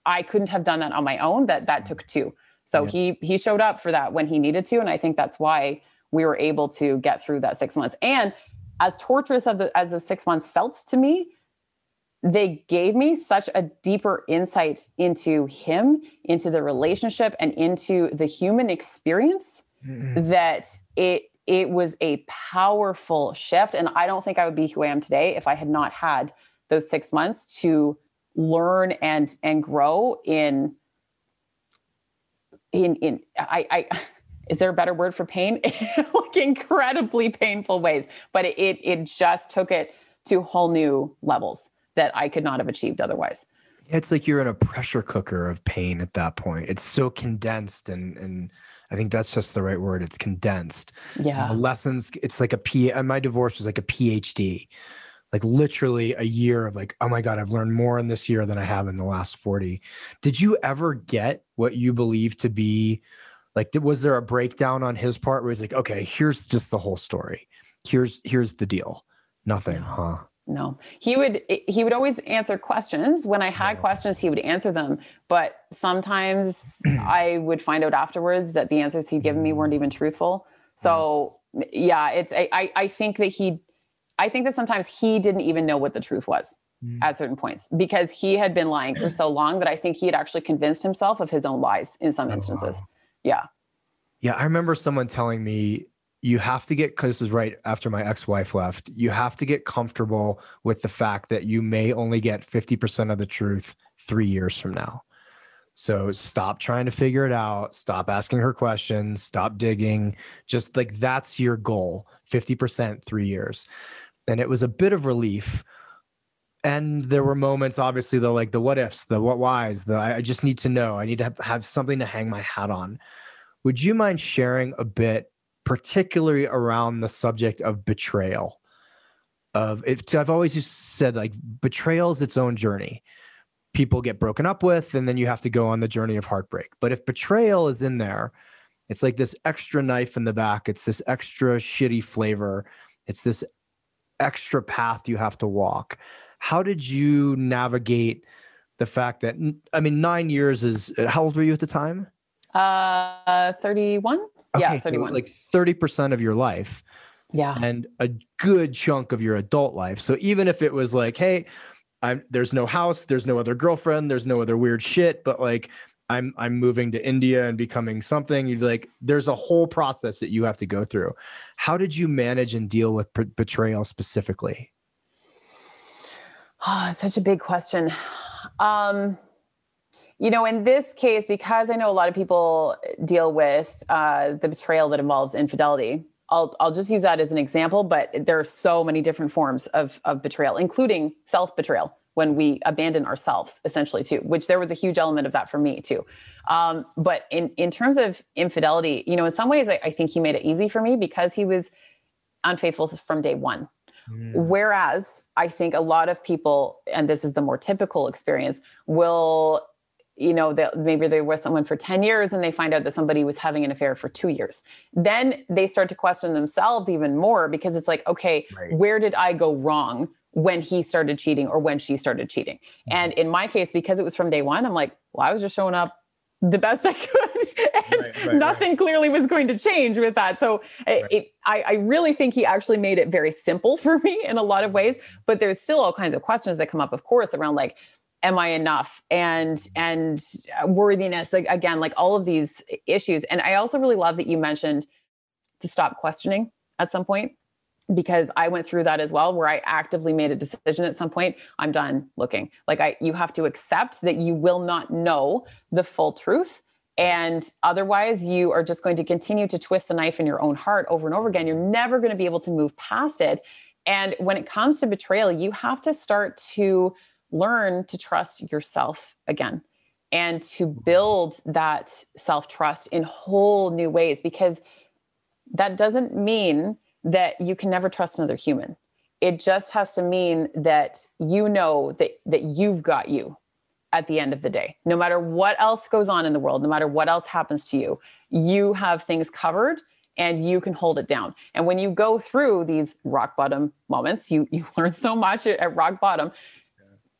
I couldn't have done that on my own. That that took two. So Yeah. he he showed up for that when he needed to, and I think that's why we were able to get through that six months. And as torturous of the as those six months felt to me, they gave me such a deeper insight into him, into the relationship, and into the human experience Mm. that it it was a powerful shift. And I don't think I would be who I am today if I had not had those six months to learn and and grow in in in I I is there a better word for pain? like incredibly painful ways. But it, it, it just took it to whole new levels that I could not have achieved otherwise. It's like you're in a pressure cooker of pain at that point. It's so condensed and and I think that's just the right word. It's condensed. Yeah. The lessons, it's like a P and my divorce was like a PhD. Like literally a year of like, oh my God, I've learned more in this year than I have in the last 40. Did you ever get what you believe to be like was there a breakdown on his part where he's like, okay, here's just the whole story. Here's here's the deal. Nothing, huh? No. He would eh, he would always answer questions. When i had questions he would answer them. But sometimes i would find out afterwards that the answers he'd given me weren't mm. even truthful. Mm. So yeah it's i i think that he i think that sometimes he didn't even know what the truth was mm. at certain points because he had been lying for so long that i think he had actually convinced himself of his own lies in some instances oh, wow. yeah. Yeah i remember someone telling me you have to get because this is right after my ex-wife left you have to get comfortable with the fact that you may only get 50% of the truth three years from now. So stop trying to figure it out. Stop asking her questions. Stop digging. Just like that's your goal 50% three years. And it was a bit of relief. And there were moments obviously the like the what ifs the what whys the i just need to know. I need to have, have something to hang my hat on. Would you mind sharing a bit particularly around the subject of betrayal. Of it, I've always just said like betrayal is its own journey. People get broken up with, and then you have to go on the journey of heartbreak. But if betrayal is in there, it's like this extra knife in the back. It's this extra shitty flavor. It's this extra path you have to walk. How did you navigate the fact that I mean, nine years is how old were you at the time? Uh, thirty-one. Okay, yeah, 31. So like 30% of your life. Yeah. And a good chunk of your adult life. So even if it was like, hey, I'm there's no house, there's no other girlfriend, there's no other weird shit, but like I'm I'm moving to India and becoming something, you'd like there's a whole process that you have to go through. How did you manage and deal with p- betrayal specifically? Oh, it's such a big question. Um you know, in this case, because I know a lot of people deal with uh, the betrayal that involves infidelity, I'll, I'll just use that as an example, but there are so many different forms of, of betrayal, including self betrayal when we abandon ourselves, essentially, too, which there was a huge element of that for me, too. Um, but in, in terms of infidelity, you know, in some ways, I, I think he made it easy for me because he was unfaithful from day one. Mm. Whereas I think a lot of people, and this is the more typical experience, will you know that maybe they were someone for 10 years and they find out that somebody was having an affair for two years then they start to question themselves even more because it's like okay right. where did i go wrong when he started cheating or when she started cheating mm-hmm. and in my case because it was from day one i'm like well i was just showing up the best I could, and right, right, nothing right. clearly was going to change with that. So it, I, I, really think he actually made it very simple for me in a lot of ways. But there's still all kinds of questions that come up, of course, around like, am i enough? And and uh, worthiness like again like all of these issues. And i also really love that you mentioned to stop questioning at some point because i went through that as well where i actively made a decision at some point i'm done looking. Like i you have to accept that you will not know the full truth and otherwise you are just going to continue to twist the knife in your own heart over and over again. You're never going to be able to move past it. And when it comes to betrayal you have to start to learn to trust yourself again and to mm-hmm. build that self trust in whole new ways because that doesn't mean that you can never trust another human. It just has to mean that you know that that you've got you at the end of the day. No matter what else goes on in the world, no matter what else happens to you, you have things covered and you can hold it down. And when you go through these rock bottom moments, you you learn so much at, at rock bottom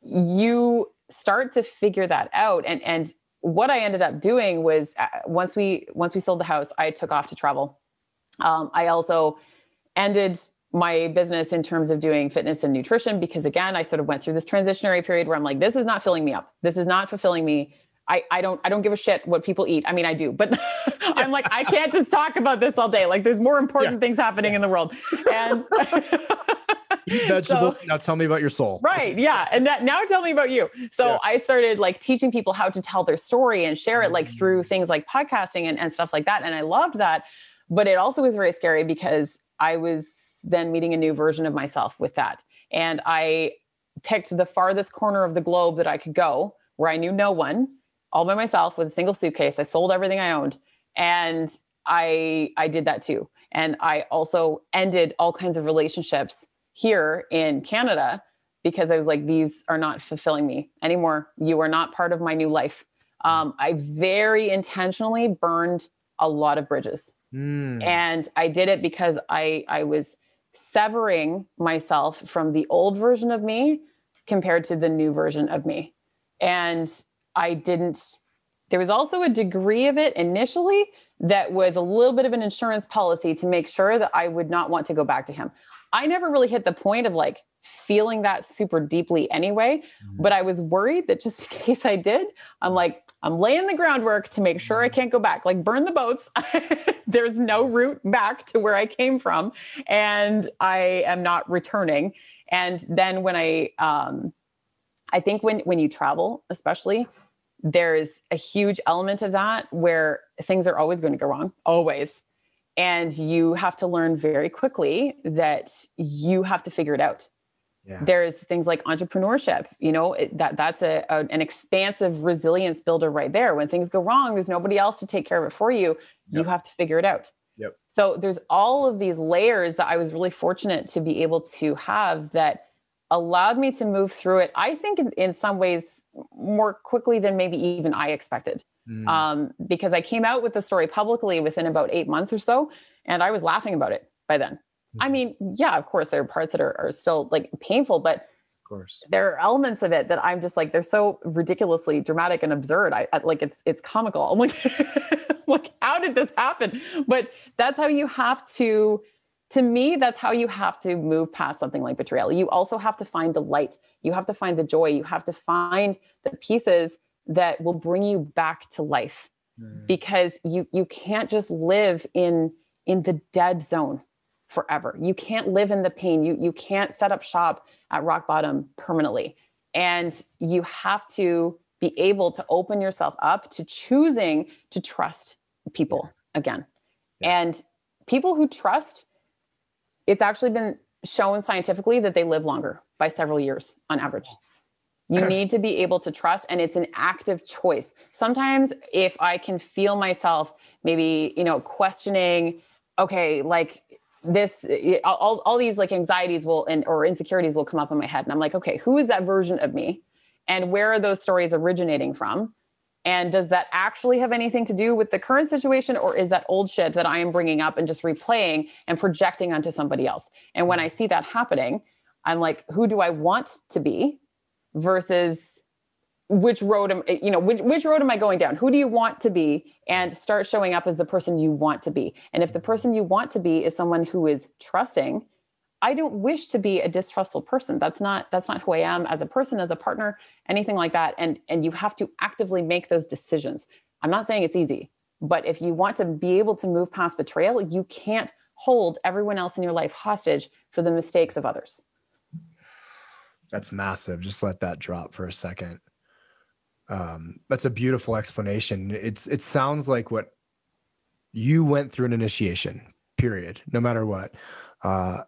you start to figure that out and and what i ended up doing was uh, once we once we sold the house i took off to travel um, i also ended my business in terms of doing fitness and nutrition because again i sort of went through this transitionary period where i'm like this is not filling me up this is not fulfilling me I, I don't I don't give a shit what people eat. I mean I do, but I'm like I can't just talk about this all day. Like there's more important yeah. things happening yeah. in the world. And vegetables. So, now tell me about your soul. Right. Yeah. And that, now tell me about you. So yeah. I started like teaching people how to tell their story and share it like through mm. things like podcasting and, and stuff like that. And I loved that. But it also was very scary because I was then meeting a new version of myself with that. And I picked the farthest corner of the globe that I could go where I knew no one, all by myself with a single suitcase. I sold everything I owned. And I I did that too. And I also ended all kinds of relationships here in Canada because I was like, these are not fulfilling me anymore. You are not part of my new life. Um, I very intentionally burned a lot of bridges. Mm. And I did it because I I was severing myself from the old version of me compared to the new version of me. And I didn't there was also a degree of it initially that was a little bit of an insurance policy to make sure that I would not want to go back to him. I never really hit the point of like feeling that super deeply anyway, mm-hmm. but I was worried that just in case I did, I'm like, I'm laying the groundwork to make sure I mm-hmm. can't go back. Like burn the boats. There's no route back to where I came from, and I am not returning. And then when I, um, I think when when you travel, especially, there's a huge element of that where things are always going to go wrong, always. And you have to learn very quickly that you have to figure it out. Yeah. There's things like entrepreneurship, you know, it, that that's a, a, an expansive resilience builder right there. When things go wrong, there's nobody else to take care of it for you. Yep. You have to figure it out. Yep. So there's all of these layers that I was really fortunate to be able to have that allowed me to move through it, I think in, in some ways more quickly than maybe even I expected. Mm. Um, because I came out with the story publicly within about eight months or so, and I was laughing about it by then. Mm. I mm-hmm. mean, yeah, of course, there are parts that are, are still like painful, but of course there are elements of it that i'm just like they're so ridiculously dramatic and absurd i, I like it's it's comical i'm like like how did this happen but that's how you have to to me, that's how you have to move past something like betrayal. You also have to find the light. You have to find the joy. You have to find the pieces that will bring you back to life mm. because you you can't just live in in the dead zone forever. You can't live in the pain. You you can't set up shop at rock bottom permanently. And you have to be able to open yourself up to choosing to trust people yeah. again. Yeah. And people who trust it's actually been shown scientifically that they live longer by several years on average. You need to be able to trust, and it's an active choice. Sometimes, if I can feel myself maybe, you know, questioning, okay, like this, all, all these like anxieties will and or insecurities will come up in my head, and I'm like, okay, who is that version of me, and where are those stories originating from? And does that actually have anything to do with the current situation, or is that old shit that I am bringing up and just replaying and projecting onto somebody else? And when mm-hmm. I see that happening, I'm like, who do I want to be versus which road am you know which, which road am i going down who do you want to be and start showing up as the person you want to be and if the person you want to be is someone who is trusting I don't wish to be a distrustful person. That's not that's not who I am as a person, as a partner, anything like that. And and you have to actively make those decisions. I'm not saying it's easy, but if you want to be able to move past betrayal, you can't hold everyone else in your life hostage for the mistakes of others. That's massive. Just let that drop for a second. Um, that's a beautiful explanation. It's it sounds like what you went through an initiation. Period. No matter what. Uh,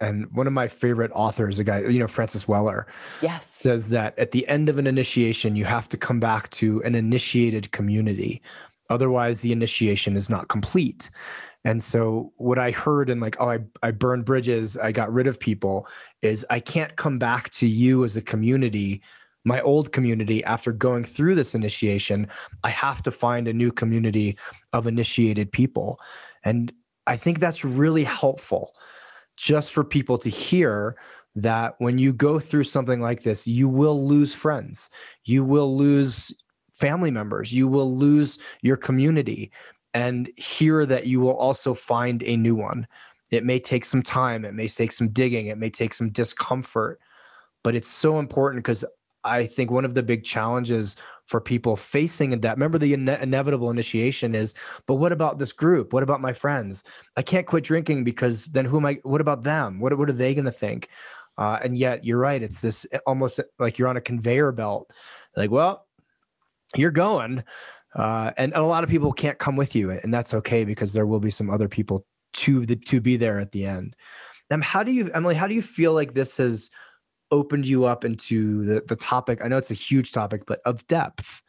and one of my favorite authors, a guy, you know, Francis Weller, yes, says that at the end of an initiation, you have to come back to an initiated community. Otherwise, the initiation is not complete. And so, what I heard and like, oh, I, I burned bridges, I got rid of people, is I can't come back to you as a community, my old community, after going through this initiation. I have to find a new community of initiated people. And I think that's really helpful just for people to hear that when you go through something like this, you will lose friends, you will lose family members, you will lose your community, and hear that you will also find a new one. It may take some time, it may take some digging, it may take some discomfort, but it's so important because I think one of the big challenges for people facing that. Remember, the ine- inevitable initiation is, but what about this group? What about my friends? I can't quit drinking because then who am I? What about them? What, what are they going to think? Uh, and yet you're right. It's this almost like you're on a conveyor belt. Like, well, you're going. Uh, and, and a lot of people can't come with you, and that's okay because there will be some other people to the to be there at the end. Um, how do you, Emily? How do you feel like this has opened you up into the the topic? I know it's a huge topic, but of depth,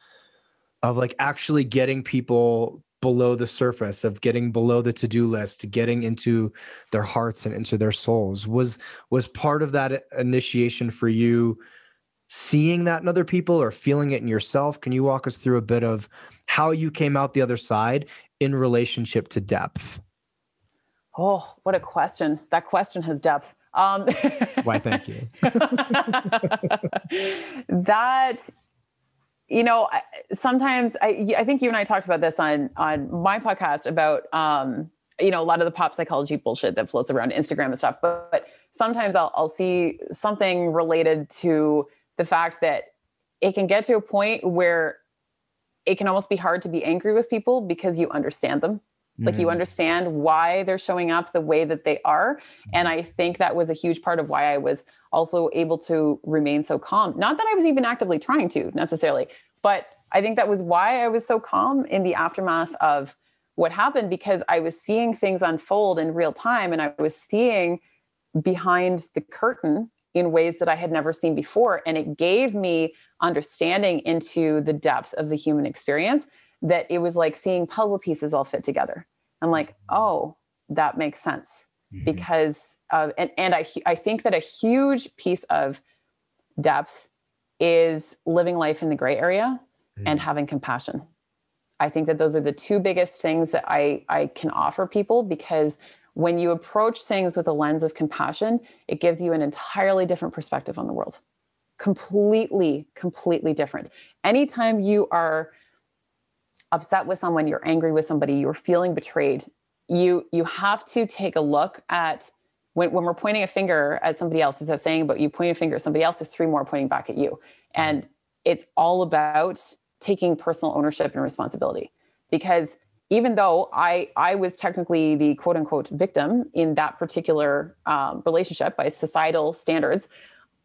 of like actually getting people below the surface of getting below the to-do list to getting into their hearts and into their souls was was part of that initiation for you seeing that in other people or feeling it in yourself? Can you walk us through a bit of how you came out the other side in relationship to depth? Oh what a question. That question has depth. Um why thank you. That you know, sometimes I, I think you and I talked about this on on my podcast about um, you know a lot of the pop psychology bullshit that floats around Instagram and stuff. But, but sometimes I'll I'll see something related to the fact that it can get to a point where it can almost be hard to be angry with people because you understand them. Like you mm. understand why they're showing up the way that they are. And mm-hmm. I think that was a huge part of why I was also able to remain so calm. Not that I was even actively trying to necessarily, but I think that was why I was so calm in the aftermath of what happened because I was seeing things unfold in real time and I was seeing behind the curtain in ways that I had never seen before. And it gave me understanding into the depth of the human experience that it was like seeing puzzle pieces all fit together. I'm like, oh, that makes sense. Mm-hmm. Because of, and, and I, I think that a huge piece of depth is living life in the gray area mm-hmm. and having compassion. I think that those are the two biggest things that I, I can offer people because when you approach things with a lens of compassion, it gives you an entirely different perspective on the world. Completely, completely different. Anytime you are upset with someone, you're angry with somebody, you're feeling betrayed, you you have to take a look at when, when we're pointing a finger at somebody else, is that saying, but you point a finger at somebody else, there's three more pointing back at you. And it's all about taking personal ownership and responsibility. Because even though I, I was technically the quote unquote victim in that particular um, relationship by societal standards,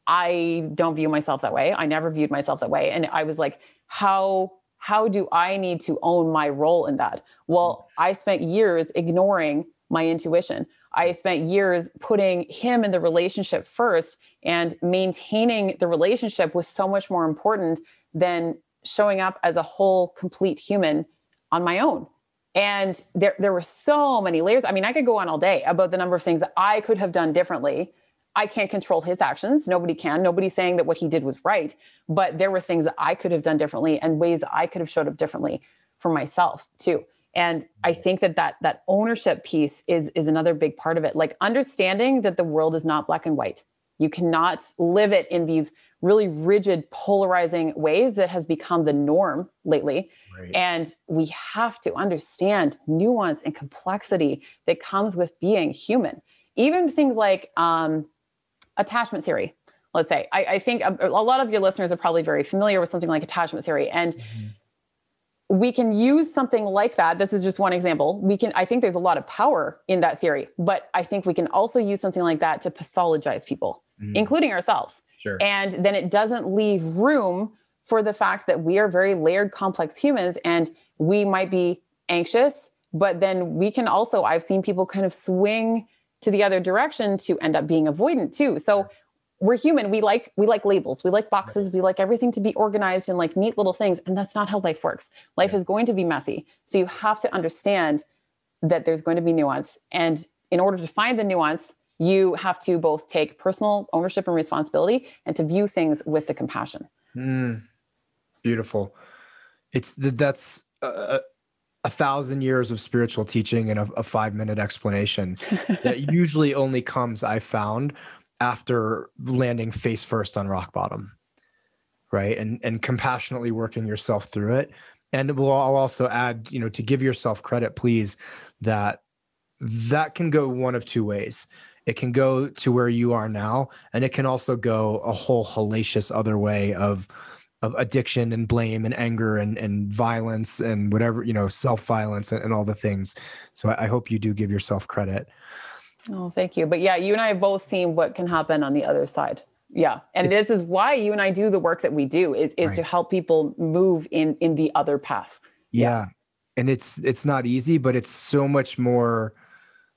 I don't view myself that way. I never viewed myself that way. And I was like, how how do I need to own my role in that? Well, I spent years ignoring my intuition. I spent years putting him in the relationship first, and maintaining the relationship was so much more important than showing up as a whole, complete human on my own. And there, there were so many layers. I mean, I could go on all day about the number of things that I could have done differently I can't control his actions. Nobody can. Nobody's saying that what he did was right. But there were things that I could have done differently and ways I could have showed up differently for myself too. And I mm-hmm. think that that that ownership piece is is another big part of it. Like understanding that the world is not black and white. You cannot live it in these really rigid, polarizing ways that has become the norm lately. Right. And we have to understand nuance and complexity that comes with being human. Even things like um, attachment theory let's say i, I think a, a, lot of your listeners are probably very familiar with something like attachment theory and mm-hmm. we can use something like that this is just one example we can i think there's a lot of power in that theory but i think we can also use something like that to pathologize people mm-hmm. including ourselves sure. and then it doesn't leave room for the fact that we are very layered complex humans and we might be anxious but then we can also i've seen people kind of swing to the other direction to end up being avoidant too. So we're human. We like we like labels. We like boxes. We like everything to be organized and like neat little things. And that's not how life works. Life is going to be messy. So you have to understand that there's going to be nuance. And in order to find the nuance, you have to both take personal ownership and responsibility and to view things with the compassion. Mm, beautiful. It's that's uh, a thousand years of spiritual teaching and a, a five minute explanation that usually only comes, I found, after landing face first on rock bottom. Right. And and compassionately working yourself through it. And we'll I'll also add, you know, to give yourself credit, please, that that can go one of two ways. It can go to where you are now, and it can also go a whole hellacious other way of of addiction and blame and anger and, and violence and whatever you know self-violence and, and all the things so I, I, hope you do give yourself credit Oh, thank you. But yeah, you and I have both seen what can happen on the other side. Yeah. And it's, this is why you and I do the work that we do is, is right. to help people move in in the other path. Yeah. yeah. And it's it's not easy, but it's so much more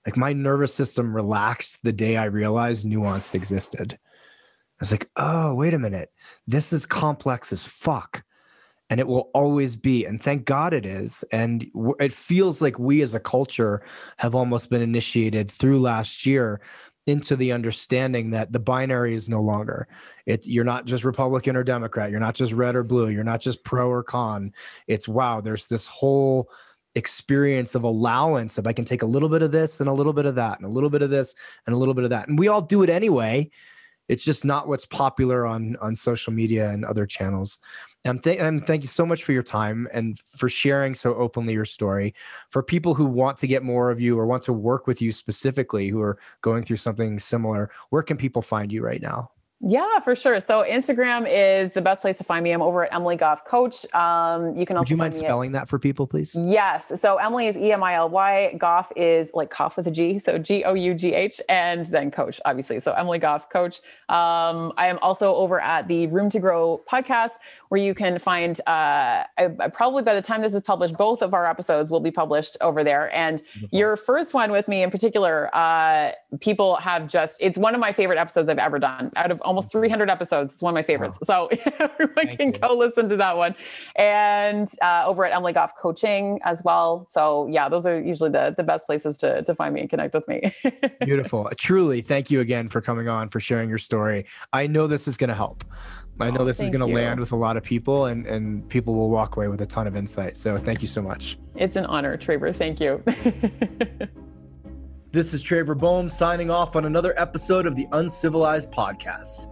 like my nervous system relaxed the day I realized nuance existed. I was like, oh, wait a minute. This is complex as fuck. And it will always be. And thank God it is. And it feels like we as a culture have almost been initiated through last year into the understanding that the binary is no longer it you're not just republican or democrat you're not just red or blue you're not just pro or con it's wow there's this whole experience of allowance of I can take a little bit of this and a little bit of that and a little bit of this and a little bit of that. And we all do it anyway. It's just not what's popular on on social media and other channels. And, th- and thank you so much for your time and for sharing so openly your story. For people who want to get more of you or want to work with you specifically, who are going through something similar, where can people find you right now? Yeah, for sure. So Instagram is the best place to find me. I'm over at Emily Gough Coach. Um, you can also. Would you mind spelling at, that for people, please? Yes. So Emily is E M I L Y. Gough is like cough with a G, so G O U G H, and then Coach, obviously. So Emily Gough Coach. Um, I am also over at the Room to Grow podcast, where you can find. Uh, I, probably by the time this is published, both of our episodes will be published over there. And Beautiful. your first one with me in particular, uh, people have just. It's one of my favorite episodes I've ever done. Out of almost 300 episodes. It's one of my favorites. Wow. So everyone Thank can you. go listen to that one. And uh, over at Emily Gough Coaching as well. So yeah, those are usually the, the best places to, to find me and connect with me. Beautiful. Truly, thank you again for coming on, for sharing your story. I know this is going to help. I know oh, this is going to land with a lot of people and, and people will walk away with a ton of insight. So thank you so much. It's an honor, Traver. Thank you. This is Traver Boehm signing off on another episode of the Uncivilized Podcast.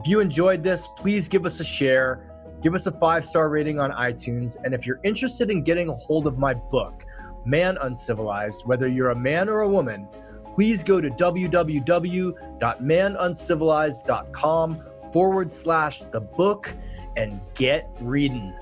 If you enjoyed this, please give us a share, give us a five star rating on iTunes, and if you're interested in getting a hold of my book, Man Uncivilized, whether you're a man or a woman, please go to www.manuncivilized.com forward slash the book and get reading.